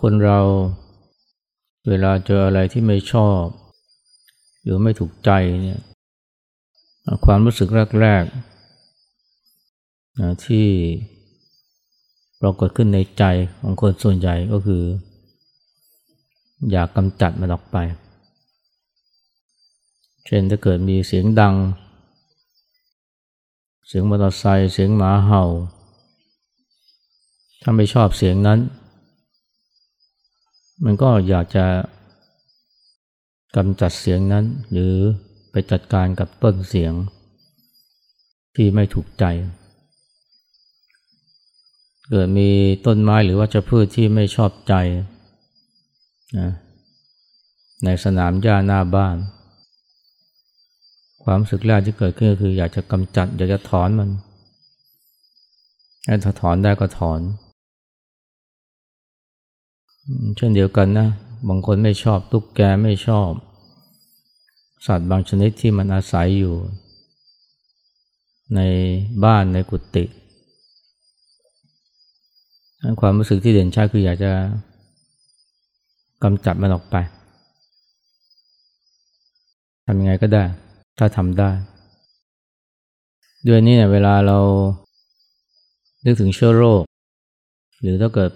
คนเราเวลาเจออะไรที่ไม่ชอบ หรือไม่ถูกใจเนี่ยความรู้สึกแรกๆนะที่ปรากฏขึ้นในใจของคนส่วนใหญ่ก็คือ อยากกำจัดมันออกไป เช่นถ้าเกิดมีเสียงดัง เสียงมอเตอร์ไซค์เสียงหมาเห่า ถ้าไม่ชอบเสียงนั้น มันก็อยากจะกำจัดเสียงนั้น หรือไปจัดการกับต้นเสียง ที่ไม่ถูกใจ เกิดมีต้นไม้หรือว่าจะพืชที่ไม่ชอบใจนะในสนามหญ้าหน้าบ้าน ความสึกแรกที่เกิดขึ้นก็คืออยากจะกำจัด อยากจะถอนมันถ้าถอนได้ก็ถอน เช่นเดียวกันนะ บางคนไม่ชอบตุ๊กแกไม่ชอบ สัตว์บางชนิดที่มันอาศัยอยู่ ในบ้านในกุฏิความรู้สึกที่เด่นชัดคืออยากจะกำจัดมันออกไปทำยังไงก็ได้ ถ้าทำได้ ด้วยนี้เนี่ยเวลาเรานึกถึงเชื้อโรค หรือถ้าเกิด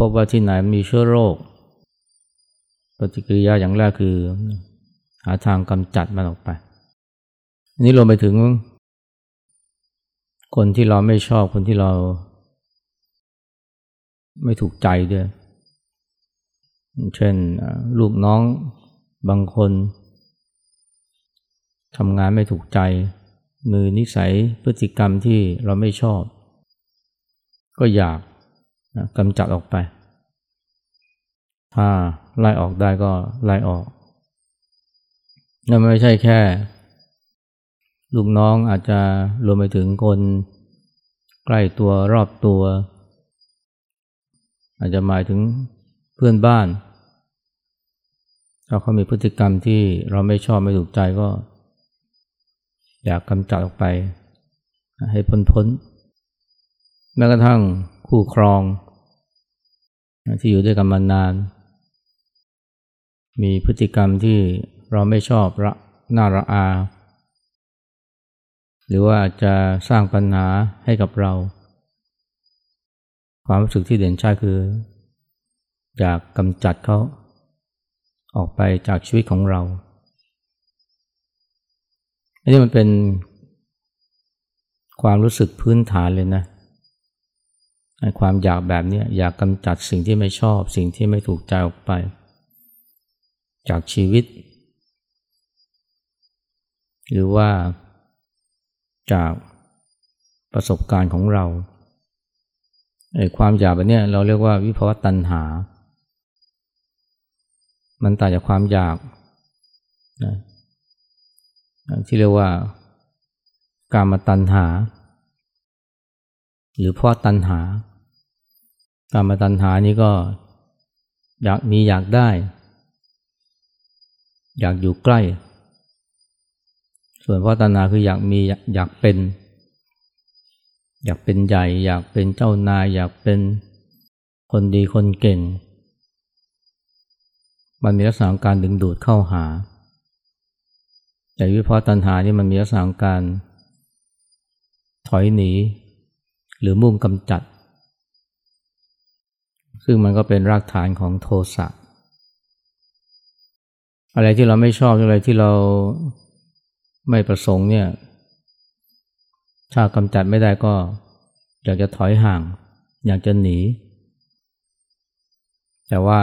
พบว่าที่ไหนมีเชื้อโรค ปฏิกิริยาอย่างแรกคือ หาทางกำจัดมันออกไปนนี้รวมไปถึง คนที่เราไม่ชอบคนที่เรา ไม่ถูกใจด้วย เช่นลูกน้องบางคนทำงานไม่ถูกใจ มือนิสัยพฤติกรรมที่เราไม่ชอบ ก็อยาก กำจัดออกไป ถ้าไล่ออกได้ก็ไล่ออกนั่นไม่ใช่แค่ ลูกน้องอาจจะรวมไปถึงคนใกล้ตัวรอบตัว อาจจะหมายถึงเพื่อนบ้าน ถ้าเขามีพฤติกรรมที่เราไม่ชอบไม่ถูกใจก็ อยากกำจัดออกไป ให้พ้นพ้นแม้กระทั่ง คู่ครอง ที่อยู่ด้วยกันมานาน มีพฤติกรรมที่เราไม่ชอบระน่าระอา หรือว่าจะสร้างปัญหาให้กับเรา ความรู้สึกที่เด่นชัดคือ อยากกำจัดเขา ออกไปจากชีวิตของเราอันนี้มันเป็นความรู้สึกพื้นฐานเลยนะ ความอยากแบบนี้อยากกำจัดสิ่งที่ไม่ชอบ สิ่งที่ไม่ถูกใจออกไป จากชีวิต หรือว่าจากประสบการณ์ของเราไอ้ความอยากแบบนี้เราเรียกว่าวิภวตัณหา มันต่างจากความอยากนะที่เรียกว่าการมาตัณหา หรือพ่อตัณหา การมาตัณหานี่ก็อยากมีอยากได้ อยากอยู่ใกล้ ส่วนพัฒนาคืออยากมีอยากเป็น อยากเป็นใหญ่ อยากเป็นเจ้านาย อยากเป็นคนดีคนเก่ง มันมีลักษณะการดึงดูดเข้าหา แต่วิพาตัญหานี่มันมีลักษณะการถอยหนี หรือมุ่งกำจัด ซึ่งมันก็เป็นรากฐานของโทสะอะไรที่เราไม่ชอบอะไรที่เราไม่ประสงค์เนี่ย ถ้ากำจัดไม่ได้ก็อยากจะถอยห่าง อยากจะหนี แต่ว่า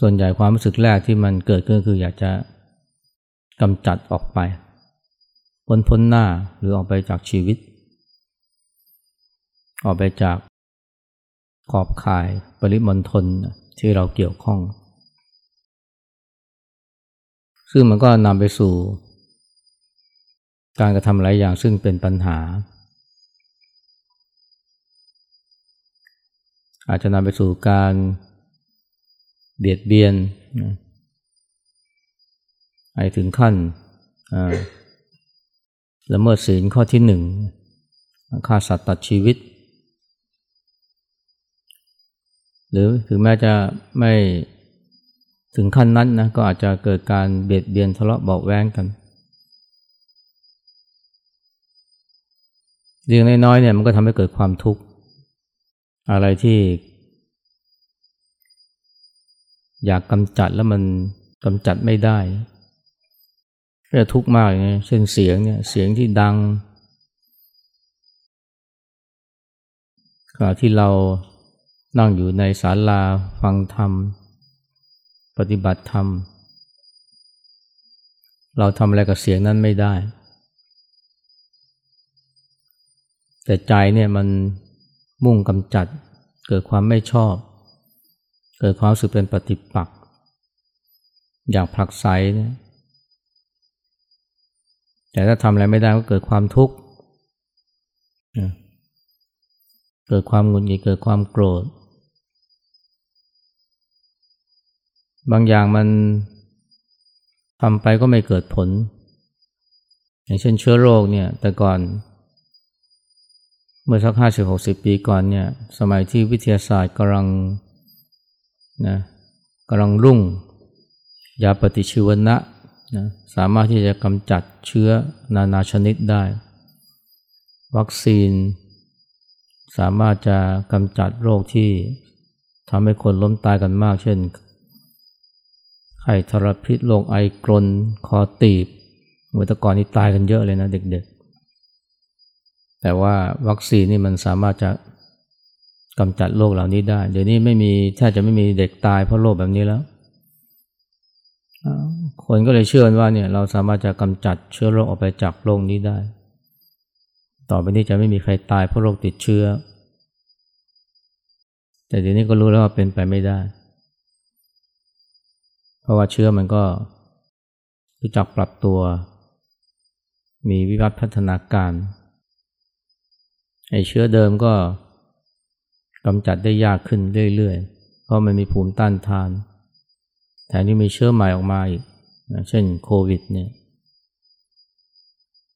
ส่วนใหญ่ความรู้สึกแรกที่มันเกิดขึ้นคืออยากจะกำจัดออกไป พ้นพ้นหน้าหรือออกไปจากชีวิต ออกไปจาก ขอบข่ายปริมณฑลที่เราเกี่ยวข้อง ซึ่งมันก็นำไปสู่ การกระทำหลายอย่างซึ่งเป็นปัญหา อาจจะนำไปสู่การเบียดเบียนไปถึงขั้นละเมิดศีลข้อที่หนึ่งฆ่าสัตว์ตัดชีวิต หรือถึงแม้จะไม่ถึงขั้นนั้นนะก็อาจจะเกิดการเบียดเบียนทะเลาะเบาแวงกันเรื่องน้อยๆเนี่ยมันก็ทำให้เกิดความทุกข์อะไรที่ อยากกำจัดแล้วมันกำจัดไม่ได้ก็จะทุกข์มากไงเช่นเสียงเนี่ยเสียงที่ดังขณะที่เรา นั่งอยู่ในศาลาฟังธรรม ปฏิบัติธรรม เราทำอะไรกับเสียงนั้นไม่ได้ แต่ใจเนี่ยมันมุ่งกำจัด เกิดความไม่ชอบ เกิดความสึกเป็นปฏิปักษ์อยากผลักไสเนี่ยแต่ถ้าทำอะไรไม่ได้ก็เกิดความทุกข์เกิดความหงุดหงิดเกิดความโกรธ บางอย่างมันทำไปก็ไม่เกิดผล อย่างเช่นเชื้อโรคเนี่ย แต่ก่อน เมื่อสักห้าสิบหกสิบปีก่อนเนี่ย สมัยที่วิทยาศาสตร์กำลังนะกำลังรุ่ง ยาปฏิชีวนะนะสามารถที่จะกำจัดเชื้อนานาชนิดได้ วัคซีน สามารถจะกำจัดโรคที่ทำให้คนล้มตายกันมาก เช่น ไข้ทรพิษโรคไอกรนคอตีบเมื่อตะก่อนนี่ตายกันเยอะเลยนะเด็กๆ แต่ว่าวัคซีนนี่มันสามารถจะกำจัดโรคเหล่านี้ได้ เดี๋ยวนี้ไม่มีแทบจะไม่มีเด็กตายเพราะโรคแบบนี้แล้ว คนก็เลยเชื่อว่าเนี่ยเราสามารถจะกำจัดเชื้อโรคออกไปจากโรคนี้ได้ ต่อไปนี้จะไม่มีใครตายเพราะโรคติดเชื้อ แต่เดี๋ยวนี้ก็รู้แล้วว่าเป็นไปไม่ได้ เพราะว่าเชื้อมันก็รู้จักปรับตัว มีวิวัฒน์พัฒนาการไอ้เชื้อเดิมก็กำจัดได้ยากขึ้นเรื่อยๆ เพราะมันมีภูมิต้านทาน แถมที่มีเชื้อใหม่ออกมาอีกเช่นโควิดเนี่ย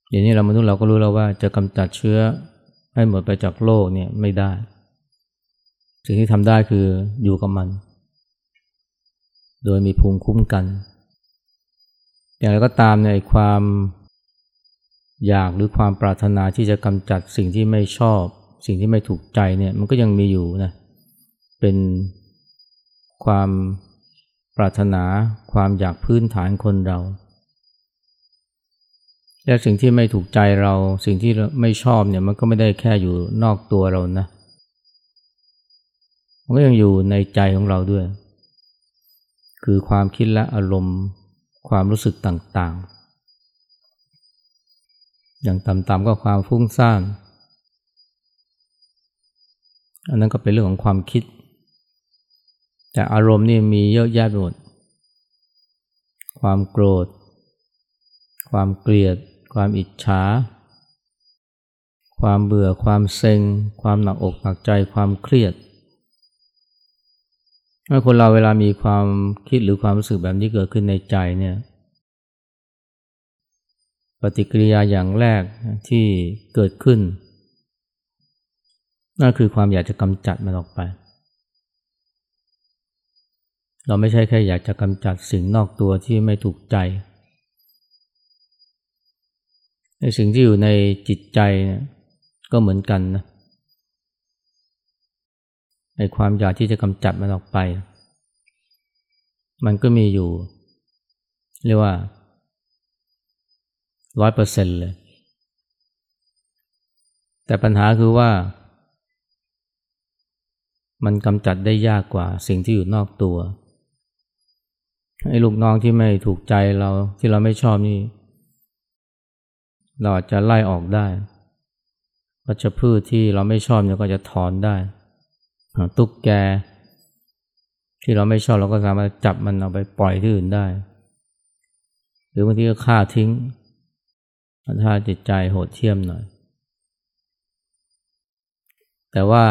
เดี๋ยวนี้เรามนุษย์เราก็รู้แล้วว่าจะกำจัดเชื้อให้หมดไปจากโลกเนี่ยไม่ได้ สิ่งที่ทำได้คืออยู่กับมัน โดยมีภูมิคุ้มกัน อย่างไรก็ตามในความอยากหรือความปรารถนาที่จะกำจัดสิ่งที่ไม่ชอบ สิ่งที่ไม่ถูกใจเนี่ยมันก็ยังมีอยู่นะเป็นความปรารถนาความอยากพื้นฐานคนเรา และสิ่งที่ไม่ถูกใจเราสิ่งที่ไม่ชอบเนี่ยมันก็ไม่ได้แค่อยู่นอกตัวเรานะมันก็ยังอยู่ในใจของเราด้วย คือความคิดและอารมณ์ความรู้สึกต่างๆ อย่างต่ำๆก็ความฟุ้งซ่าน อันนั้นก็เป็นเรื่องของความคิด แต่อารมณ์นี่มีเยอะแยะไปหมด ความโกรธ ความเกลียด ความอิจฉา ความเบื่อ ความเซ็ง ความหนักอกหนักใจ ความเครียด เมื่อคนเราเวลามีความคิดหรือความรู้สึกแบบนี้เกิดขึ้นในใจเนี่ยปฏิกิริยาอย่างแรกที่เกิดขึ้นนั่นคือความอยากจะกำจัดมันออกไป เราไม่ใช่แค่อยากจะกำจัดสิ่งนอกตัวที่ไม่ถูกใจในสิ่งที่อยู่ในจิตใจก็เหมือนกันนะ ในความอยากที่จะกำจัดมันออกไป มันก็มีอยู่ เรียกว่าร้อยเปอร์เซ็นเลย แต่ปัญหาคือว่า มันกำจัดได้ยากกว่าสิ่งที่อยู่นอกตัวไอ้ลูกน้องที่ไม่ถูกใจเราที่เราไม่ชอบนี่ เราอาจจะไล่ออกได้วัชพืชที่เราไม่ชอบเนี่ยก็จะถอนได้ ตุ๊กแก ที่เราไม่ชอบเราก็สามารถจับมันเอาไปปล่อยที่อื่นได้ หรือบางทีก็ฆ่าทิ้ง ถ้าจิตใจโหดเที่ยมหน่อย แต่ว่า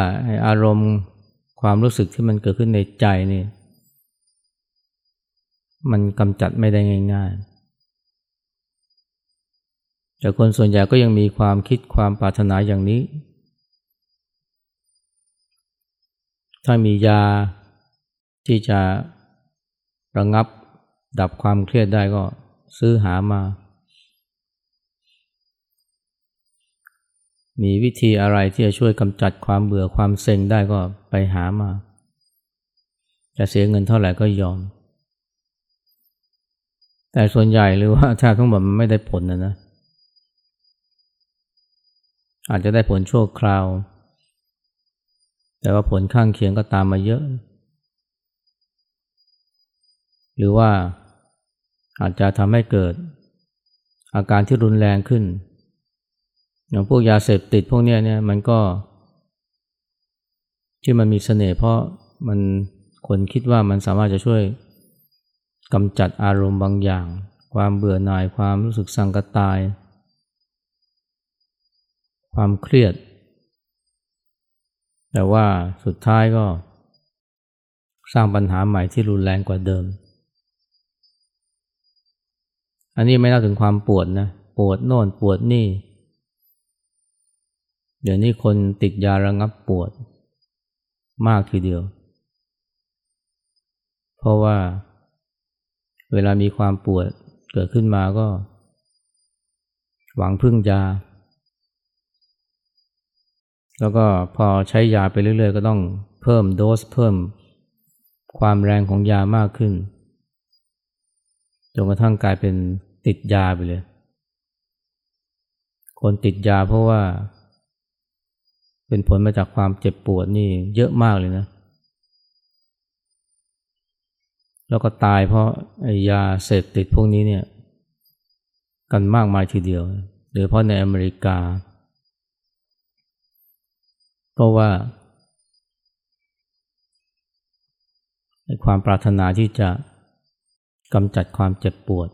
อารมณ์ความรู้สึกที่มันเกิดขึ้นในใจนี่มันกำจัดไม่ได้ง่าย ๆแต่คนส่วนใหญ่ก็ยังมีความคิดความปรารถนาอย่างนี้ ถ้ามียาที่จะระงับดับความเครียดได้ก็ซื้อหามา มีวิธีอะไรที่จะช่วยกำจัดความเบื่อความเซ็งได้ก็ไปหามา จะเสียเงินเท่าไหร่ก็ยอม แต่ส่วนใหญ่หรือว่าถ้าทั้งหมดมันไม่ได้ผลนะนะ อาจจะได้ผลชั่วคราว แต่ว่าผลข้างเคียงก็ตามมาเยอะ หรือว่าอาจจะทำให้เกิด อาการที่รุนแรงขึ้นอย่างพวกยาเสพติดพวกนี้เนี่ยมันก็ ที่มันมีเสน่ห์เพราะมันคนคิดว่ามันสามารถจะช่วยกำจัดอารมณ์บางอย่าง ความเบื่อหน่ายความรู้สึกสังกตาย ความเครียด แต่ว่าสุดท้ายก็ สร้างปัญหาใหม่ที่รุนแรงกว่าเดิม อันนี้ไม่เล่าถึงความปวดนะ ปวดโน่นปวดนี่ เดี๋ยวนี้คนติดยาระงับปวด มากทีเดียว เพราะว่าเวลามีความปวดเกิดขึ้นมาก็ หวังพึ่งยา แล้วก็พอใช้ยาไปเรื่อยๆ ก็ต้องเพิ่มโดสเพิ่ม ความแรงของยามากขึ้นจนกระทั่งกลายเป็นติดยาไปเลย คนติดยาเพราะว่า เป็นผลมาจากความเจ็บปวดนี่เยอะมากเลยนะ แล้วก็ตายเพราะไอ้ยาเสพติดพวกนี้เนี่ย กันมากมายทีเดียว โดยเฉพาะในอเมริกาเพราะว่าความปรารถนาที่จะกำจัดความเจ็บปวด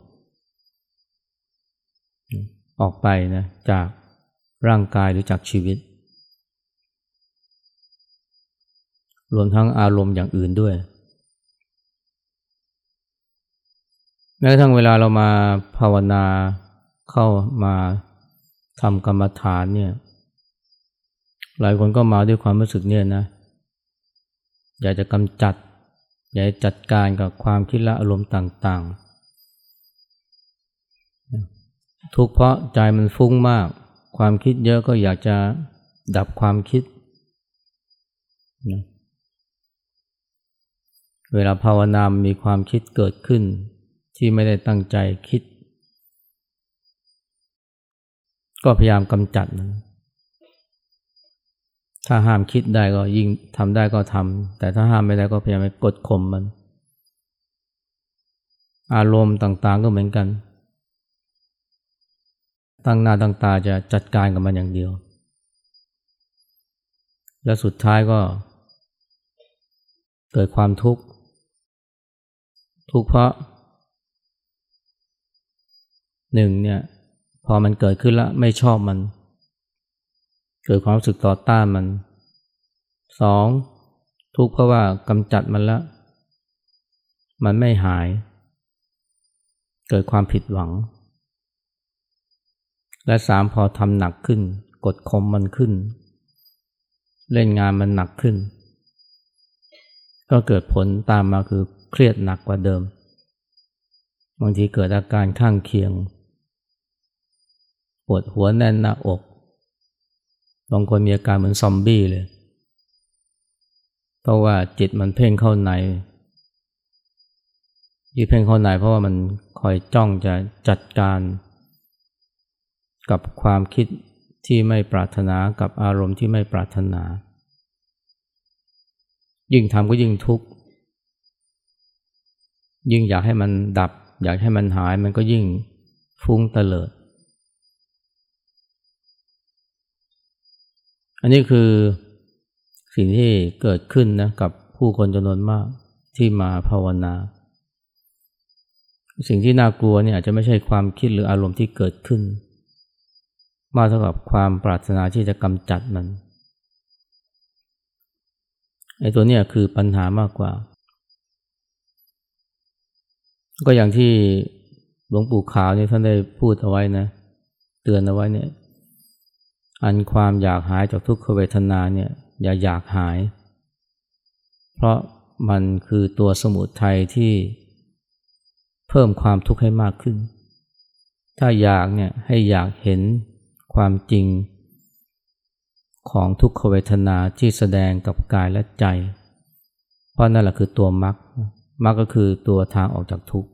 ออกไปนะจากร่างกายหรือจากชีวิต รวมทั้งอารมณ์อย่างอื่นด้วยแม้กระทั่งเวลาเรามาภาวนาเข้ามาทำกรรมฐานเนี่ย หลายคนก็มาด้วยความรู้สึกเนี่ยนะ อยากจะกำจัด อย่าจัดการกับความคิดและอารมณ์ต่างๆ ทุกเพราะใจมันฟุ้งมาก ความคิดเยอะก็อยากจะดับความคิดเวลาภาวนามีความคิดเกิดขึ้น ที่ไม่ได้ตั้งใจคิด ก็พยายามกำจัดมัน ถ้าห้ามคิดได้ก็ยิ่งทำได้ก็ทำแต่ถ้าห้ามไม่ได้ก็พยายามไปกดข่มมัน อารมณ์ต่างๆก็เหมือนกัน ตั้งหน้าตั้งตาจะจัดการกับมันอย่างเดียว และสุดท้ายก็ เกิดความทุกข์ ทุกข์เพราะหนึ่งเนี่ย พอมันเกิดขึ้นแล้วไม่ชอบมัน เกิดความรู้สึกต่อต้านมันสองทุกข์เพราะว่ากำจัดมันแล้วมันไม่หาย เกิดความผิดหวัง และสามพอทำหนักขึ้น กดข่มมันขึ้น เล่นงานมันหนักขึ้น ก็เกิดผลตามมาคือเครียดหนักกว่าเดิม บางทีเกิดอาการข้างเคียง ปวดหัวแน่นหน้าอก บางคนมีอาการเหมือนซอมบี้เลย เพราะว่าจิตมันเพ่งเข้าในที่เพ่งเข้าในเพราะว่ามันคอยจ้องจะจัดการ กับความคิดที่ไม่ปรารถนากับอารมณ์ที่ไม่ปรารถนา ยิ่งทำก็ยิ่งทุกข์ ยิ่งอยากให้มันดับ อยากให้มันหายมันก็ยิ่งฟุ้งเตลิด อันนี้คือสิ่งที่เกิดขึ้นนะกับผู้คนจำนวนมากที่มาภาวนา สิ่งที่น่ากลัวเนี่ยอาจจะไม่ใช่ความคิดหรืออารมณ์ที่เกิดขึ้น มากเท่ากับความปรารถนาที่จะกำจัดมันไอ้ตัวเนี้คือปัญหามากกว่า ก็อย่างที่หลวงปู่ขาวเนี่ยท่านได้พูดเอาไว้นะ เตือนเอาไว้เนี่ย อันความอยากหายจากทุกขเวทนาเนี่ยอย่าอยากหาย เพราะมันคือตัวสมุทัยที่เพิ่มความทุกข์ให้มากขึ้น ถ้าอยากเนี่ยให้อยากเห็นความจริง ของทุกขเวทนาที่แสดงกับกายและใจ เพราะนั่นแหละคือตัวมรรคมรรคก็คือตัวทางออกจากทุกข์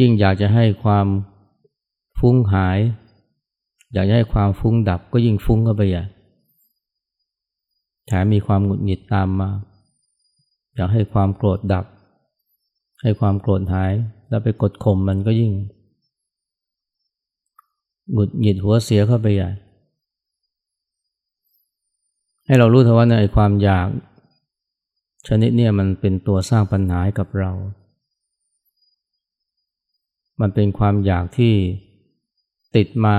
ยิ่งอยากจะให้ความ ฟุ้งหาย อยากให้ความฟุ้งดับก็ยิ่งฟุ้งเข้าไปใหญ่แถมมีความหงุดหงิดตามมา อยากให้ความโกรธดับ ให้ความโกรธหาย แล้วไปกดข่มมันก็ยิ่งหงุดหงิดหัวเสียเข้าไปใหญ่ ให้เรารู้เถอะว่าในความอยาก ชนิดเนี่ยมันเป็นตัวสร้างปัญหาให้กับเรา มันเป็นความอยากที่ ติดมา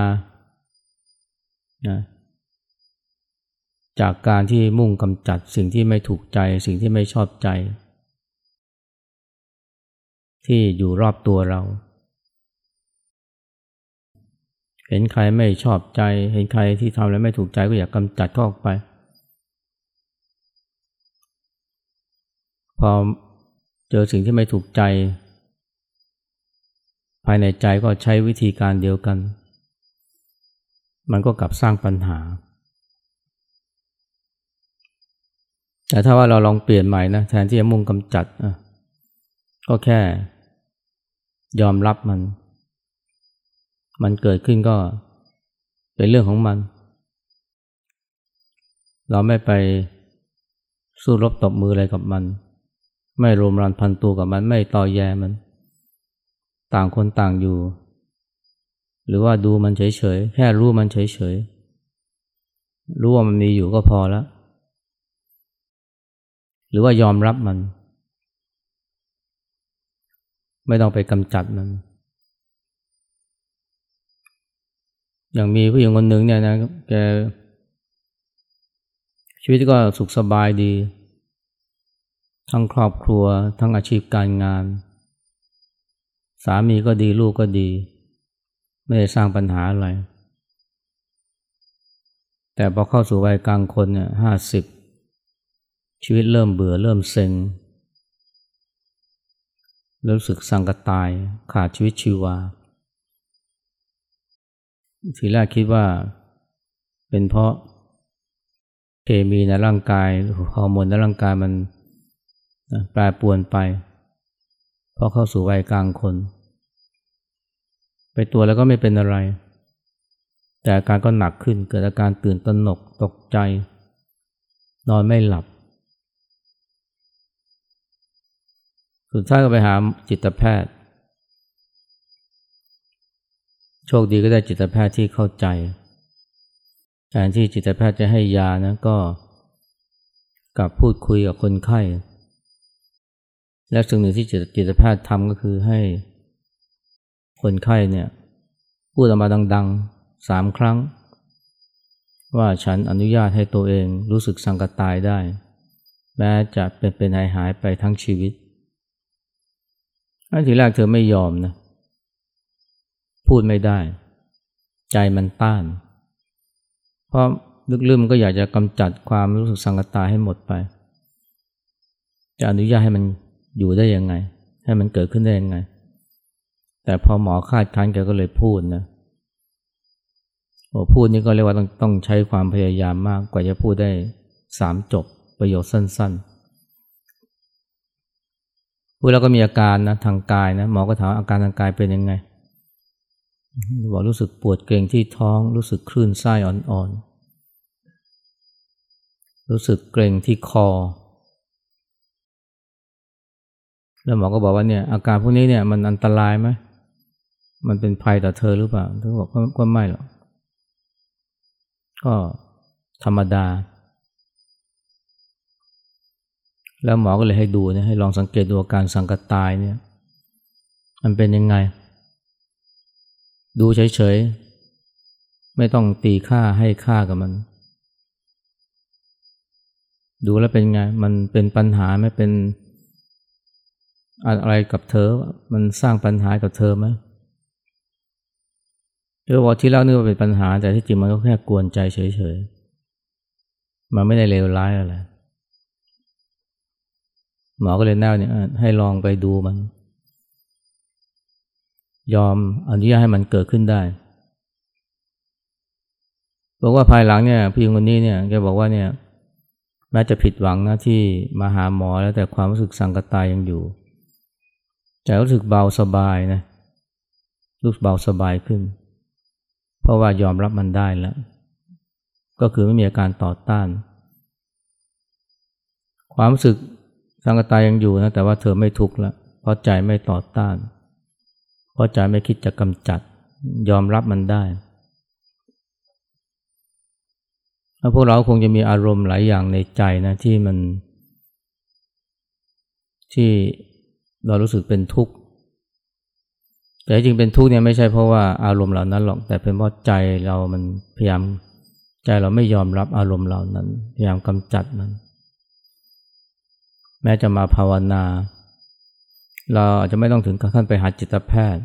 นะจากการที่มุ่งกำจัดสิ่งที่ไม่ถูกใจ สิ่งที่ไม่ชอบใจ ที่อยู่รอบตัวเรา เห็นใครไม่ชอบใจ เห็นใครที่ทำแล้วไม่ถูกใจก็อยากกำจัดเขาออกไป พอเจอสิ่งที่ไม่ถูกใจ ภายในใจก็ใช้วิธีการเดียวกัน มันก็กลับสร้างปัญหา แต่ถ้าว่าเราลองเปลี่ยนใหม่นะแทนที่จะมุ่งกำจัดก็แค่ ยอมรับมัน มันเกิดขึ้นก็เป็นเรื่องของมัน เราไม่ไปสู้รบตบมืออะไรกับมัน ไม่รวมรันพันตัวกับมัน ไม่ต่อแยมัน ต่างคนต่างอยู่ หรือว่าดูมันเฉยๆ แค่รู้มันเฉยๆ รู้ว่ามันมีอยู่ก็พอแล้ว หรือว่ายอมรับมัน ไม่ต้องไปกำจัดมัน อย่างมีผู้หญิงคนหนึ่งเนี่ยนะแกชีวิตก็สุขสบายดี ทั้งครอบครัว ทั้งอาชีพการงาน สามีก็ดีลูกก็ดี ไม่ได้สร้างปัญหาอะไร แต่พอเข้าสู่วัยกลางคนเนี่ยห้าสิบชีวิตเริ่มเบื่อเริ่มเซ็งรู้สึกสังกตายขาดชีวิตชีวา ทีแรกคิดว่าเป็นเพราะเคมีในร่างกายฮอร์โมนในร่างกายมันแปรปรวนไป เพราะเข้าสู่วัยกลางคน ไปตัวแล้วก็ไม่เป็นอะไร แต่อาการก็หนักขึ้นเกิดอาการตื่นตระหนกตกใจ นอนไม่หลับ สุดท้ายก็ไปหาจิตแพทย์ โชคดีก็ได้จิตแพทย์ที่เข้าใจแทนที่จิตแพทย์จะให้ยานะก็กลับพูดคุยกับคนไข้ และสิ่งหนึ่งที่จิตแพทย์ทำก็คือให้ คนไข้เนี่ยพูดออกมาดังๆสามครั้ง ว่าฉันอนุญาตให้ตัวเองรู้สึกสังกตายได้ แม้จะเป็นเป็นหายหายไปทั้งชีวิตอันทีแรกเธอไม่ยอมนะ พูดไม่ได้ ใจมันต้าน เพราะลึกๆมันก็อยากจะกำจัดความรู้สึกสังกตายให้หมดไป จะอนุญาตให้มันอยู่ได้ยังไง ให้มันเกิดขึ้นได้ยังไง แต่พอหมอคาดคั้นแกก็เลยพูดนะโอ้พูดนี่ก็เรียกว่าต้องต้องใช้ความพยายามมากกว่าจะพูดได้สามจบประโยชน์สั้น ๆ พูดแล้วก็มีอาการนะทางกายนะหมอก็ถามอาการทางกายเป็นยังไงบอกรู้สึกปวดเกร็งที่ท้อง รู้สึกคลื่นไส้อ่อนๆ รู้สึกเกร็งที่คอ แล้วหมอก็บอกว่าเนี่ยอาการพวกนี้เนี่ยมันอันตรายไหม มันเป็นภัยต่อเธอหรือเปล่าเธอบอกก็ไม่หรอก ก็ธรรมดา แล้วหมอก็เลยให้ดูเนี่ยให้ลองสังเกตดูอาการสังกตายเนี่ย มันเป็นยังไง ดูเฉยๆ ไม่ต้องตีค่าให้ค่ากับมัน ดูแล้วเป็นไง มันเป็นปัญหาไม่เป็นอะไรกับเธอ มันสร้างปัญหากับเธอไหม เธอบอกที่เล่านี่ว่าเป็นปัญหา แต่ที่จริงมันก็แค่กวนใจเฉยๆ มันไม่ได้เลวร้ายอะไร หมอก็เลยแนะเนี่ยให้ลองไปดูมัน ยอมอนุญาตให้มันเกิดขึ้นได้บอกว่าภายหลังเนี่ยพี่คนนี้เนี่ยแกบอกว่าเนี่ยแม้จะผิดหวังนะที่มาหาหมอแล้วแต่ความรู้สึกสังกตายยังอยู่ใจรู้สึกเบาสบายนะรู้สึกเบาสบายขึ้น เพราะว่ายอมรับมันได้แล้ว ก็คือไม่มีอาการต่อต้าน ความรู้สึกสังกตายังอยู่นะแต่ว่าเธอไม่ทุกข์แล้วเพราะใจไม่ต่อต้าน เพราะใจไม่คิดจะกำจัด ยอมรับมันได้แล้วพวกเราคงจะมีอารมณ์หลายอย่างในใจนะที่มัน ที่เรารู้สึกเป็นทุกข์ แต่จริงเป็นทุกข์เนี่ยไม่ใช่เพราะว่าอารมณ์เหล่านั้นหรอก แต่เป็นเพราะใจเรามันพยายามใจเราไม่ยอมรับอารมณ์เหล่านั้น พยายามกำจัดมัน แม้จะมาภาวนา เราอาจจะไม่ต้องถึงขั้นไปหาจิตแพทย์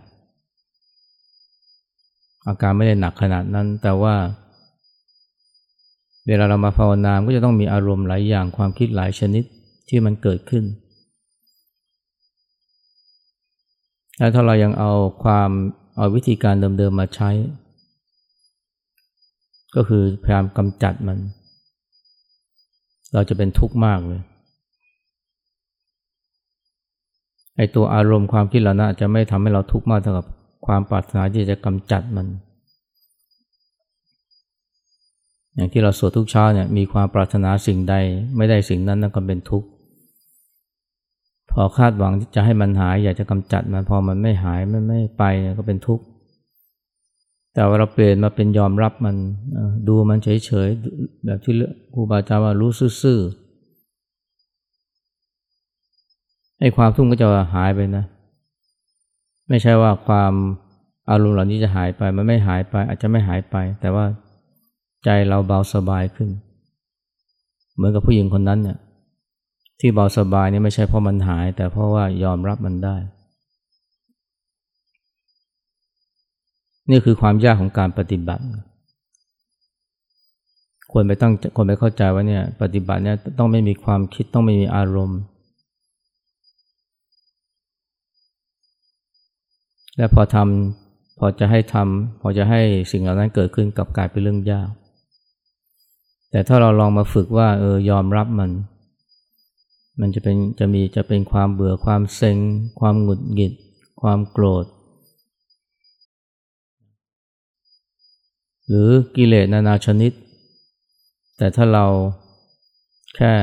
อาการไม่ได้หนักขนาดนั้น แต่ว่า เวลาเรามาภาวนาก็จะต้องมีอารมณ์หลายอย่างความคิดหลายชนิดที่มันเกิดขึ้น แล้วถ้าเรายังเอาความเอาวิธีการเดิมๆมาใช้ ก็คือพยายามกำจัดมัน เราจะเป็นทุกข์มากเลยไอตัวอารมณ์ความคิดเหล่านั้นจะไม่ทำให้เราทุกข์มากเท่ากับความปรารถนาที่จะกำจัดมัน อย่างที่เราสวดทุกเช้าเนี่ยมีความปรารถนาสิ่งใดไม่ได้สิ่งนั้นนั่นก็เป็นทุกข์ พอคาดหวังจะให้มันหาย อยากจะกำจัดมันพอมันไม่หายไม่ไม่ไปก็เป็นทุกข์แต่ว่าเราเปลี่ยนมาเป็นยอมรับมันดูมันเฉยๆแบบที่ครูบาอาจารย์ว่ารู้ซื่อๆไอ้ความทุกข์ก็จะหายไปนะ ไม่ใช่ว่าความอารมณ์เหล่านี้จะหายไป มันไม่หายไป อาจจะไม่หายไป แต่ว่าใจเราเบาสบายขึ้น เหมือนกับผู้หญิงคนนั้นเนี่ย ที่เบาสบายนี่ไม่ใช่เพราะมันหาย แต่เพราะว่ายอมรับมันได้ นี่คือความยากของการปฏิบัติ ควรไปตั้งควรไปเข้าใจว่าเนี่ย ปฏิบัติเนี่ยต้องไม่มีความคิดต้องไม่มีอารมณ์ และพอทำพอจะให้ทำพอจะให้สิ่งเหล่านั้นเกิดขึ้นกับกลายเป็นเรื่องยาก แต่ถ้าเราลองมาฝึกว่าเออยอมรับมัน มันจะเป็นจะมีจะเป็นความเบื่อความเซ็ง ความหงุดหงิด ความโกรธ หรือกิเลสนานาชนิด แต่ถ้าเราแค่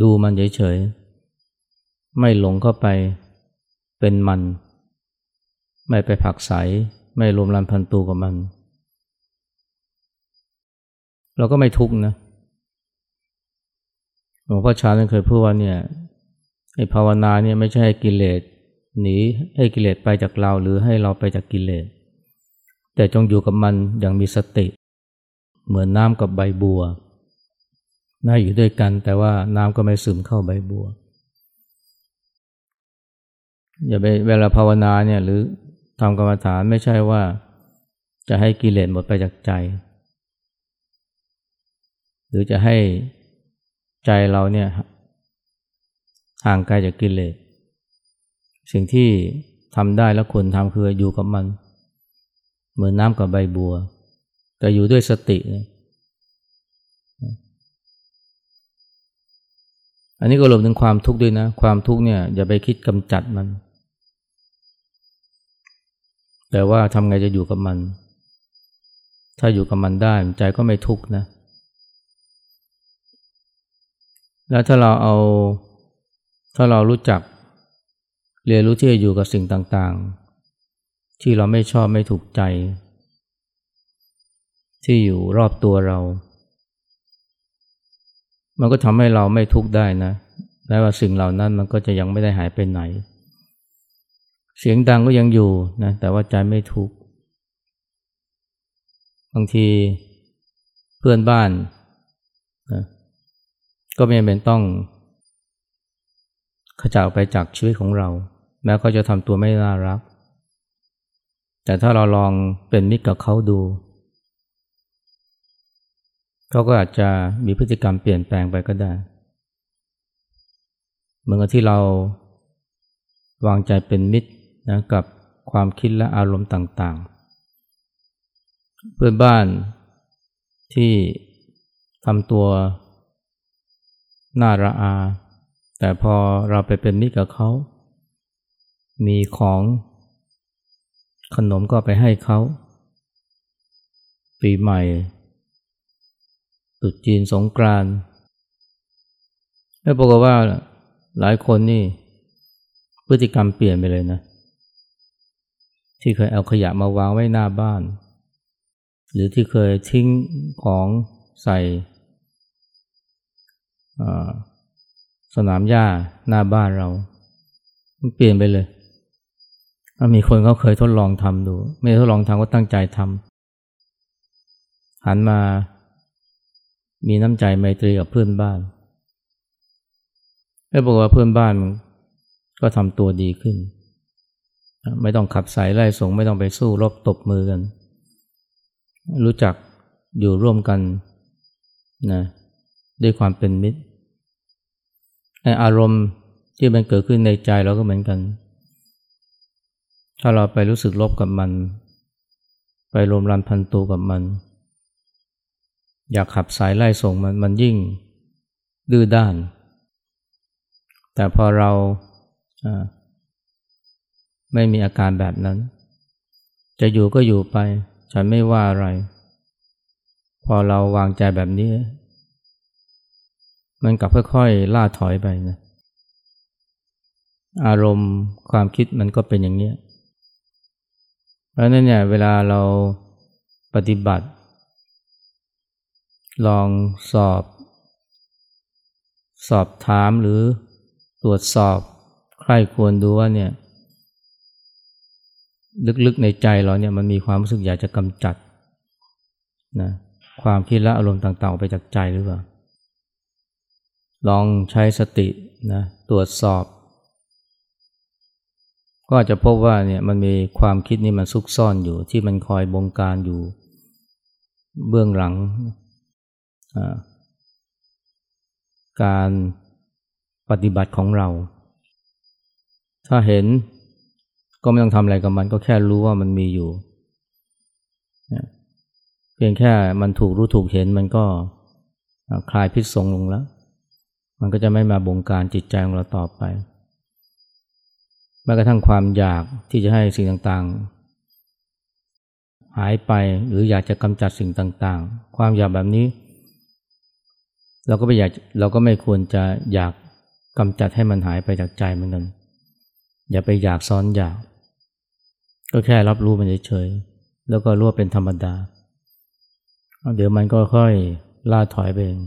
ดูมันเฉยๆ ไม่หลงเข้าไปเป็นมัน ไม่ไปผักใส ไม่รวมรันพันตูกับมัน เราก็ไม่ทุกข์นะ หลวงพ่อชาท่านเคยพูดว่าเนี่ยไอ้ภาวนาเนี่ยไม่ใช่ให้กิเลสหนีให้กิเลสไปจากเราหรือให้เราไปจากกิเลส แต่จงอยู่กับมันอย่างมีสติ เหมือนน้ำกับใบบัวน่าอยู่ด้วยกันแต่ว่าน้ำก็ไม่ซึมเข้าใบบัวอย่าไปเวลาภาวนาเนี่ยหรือทำกรรมฐานไม่ใช่ว่าจะให้กิเลสหมดไปจากใจ หรือจะให้ ใจเราเนี่ยห่างไกลจากกิเลส สิ่งที่ทำได้แล้วควรทำคืออยู่กับมัน เหมือนน้ำกับใบบัว แต่อยู่ด้วยสติอันนี้ก็รวมถึงความทุกข์ด้วยนะ ความทุกข์เนี่ยอย่าไปคิดกำจัดมัน แต่ว่าทำไงจะอยู่กับมัน ถ้าอยู่กับมันได้ใจก็ไม่ทุกข์นะ แล้วถ้าเราเอา ถ้าเรารู้จัก เรียนรู้ที่จะอยู่กับสิ่งต่างๆ ที่เราไม่ชอบไม่ถูกใจ ที่อยู่รอบตัวเรา มันก็ทำให้เราไม่ทุกข์ได้นะแม้ว่าสิ่งเหล่านั้นมันก็จะยังไม่ได้หายไปไหน เสียงดังก็ยังอยู่นะแต่ว่าใจไม่ทุกข์บางทีเพื่อนบ้านนะ ก็ไม่จำเป็นต้องขจายไปจากชีวิตของเรา แม้เขาจะทำตัวไม่น่ารัก แต่ถ้าเราลองเป็นมิตรกับเขาดู เขาก็อาจจะมีพฤติกรรมเปลี่ยนแปลงไปก็ได้ เหมือนกับที่เราวางใจเป็นมิตรนะกับความคิดและอารมณ์ต่างๆ เพื่อนบ้านที่ทำตัว น่าระอา แต่พอเราไปเป็นมิตรกับเขา มีของขนมก็ไปให้เขา ปีใหม่ตุดจีนสงกรานต์แล้วบอกว่าหลายคนนี่ พฤติกรรมเปลี่ยนไปเลยนะ ที่เคยเอาขยะมาวางไว้หน้าบ้าน หรือที่เคยทิ้งของใส่ สนามหญ้าหน้าบ้านเรา มันเปลี่ยนไปเลยมีคนเขาเคยทดลองทำดู ไม่ทดลองทำก็ตั้งใจทำหันมามีน้ำใจไมตรีกับเพื่อนบ้านแล้วบอกว่าเพื่อนบ้านก็ทำตัวดีขึ้น ไม่ต้องขับสายไล่ส่งไม่ต้องไปสู้รบตบมือกัน รู้จักอยู่ร่วมกันนะ ด้วยความเป็นมิตรอารมณ์ที่มันเกิดขึ้นในใจเราก็เหมือนกัน ถ้าเราไปรู้สึกลบกับมัน ไปรวมรันพันตูกับมัน อยากขับสายไล่ส่งมันมันยิ่งดื้อด้าน แต่พอเราไม่มีอาการแบบนั้น จะอยู่ก็อยู่ไป ฉันไม่ว่าอะไร พอเราวางใจแบบนี้ มันกลับค่อยๆล่าถอยไปนะอารมณ์ความคิดมันก็เป็นอย่างนี้เพราะนั้นเนี่ยเวลาเราปฏิบัติ ลองสอบ สอบถามหรือตรวจสอบใครควรดูว่าเนี่ย ลึกๆในใจเราเนี่ยมันมีความรู้สึกอยากจะกำจัดนะความคิดและอารมณ์ต่างๆออกไปจากใจหรือเปล่า ลองใช้สตินะตรวจสอบ ก็จะพบว่าเนี่ยมันมีความคิดนี่มันซุกซ่อนอยู่ที่มันคอยบงการอยู่เบื้องหลัง การปฏิบัติของเรา ถ้าเห็นก็ไม่ต้องทำอะไรกับมันก็แค่รู้ว่ามันมีอยู่ เพียงแค่มันถูกรู้ถูกเห็นมันก็คลายพิษสงลงแล้ว มันก็จะไม่มาบงการจิตใจของเราต่อไปแม้กระทั่งความอยากที่จะให้สิ่งต่างๆ หายไปหรืออยากจะกำจัดสิ่งต่างๆ ความอยากแบบนี้ เราก็ไม่อยากเราก็ไม่ควรจะอยากกำจัดให้มันหายไปจากใจเหมือนกันอย่าไปอยากซ้อนอยาก ก็แค่รับรู้มันเฉยๆแล้วก็รู้ว่าเป็นธรรมดา เดี๋ยวมันก็ค่อยล่าถอยไปเอง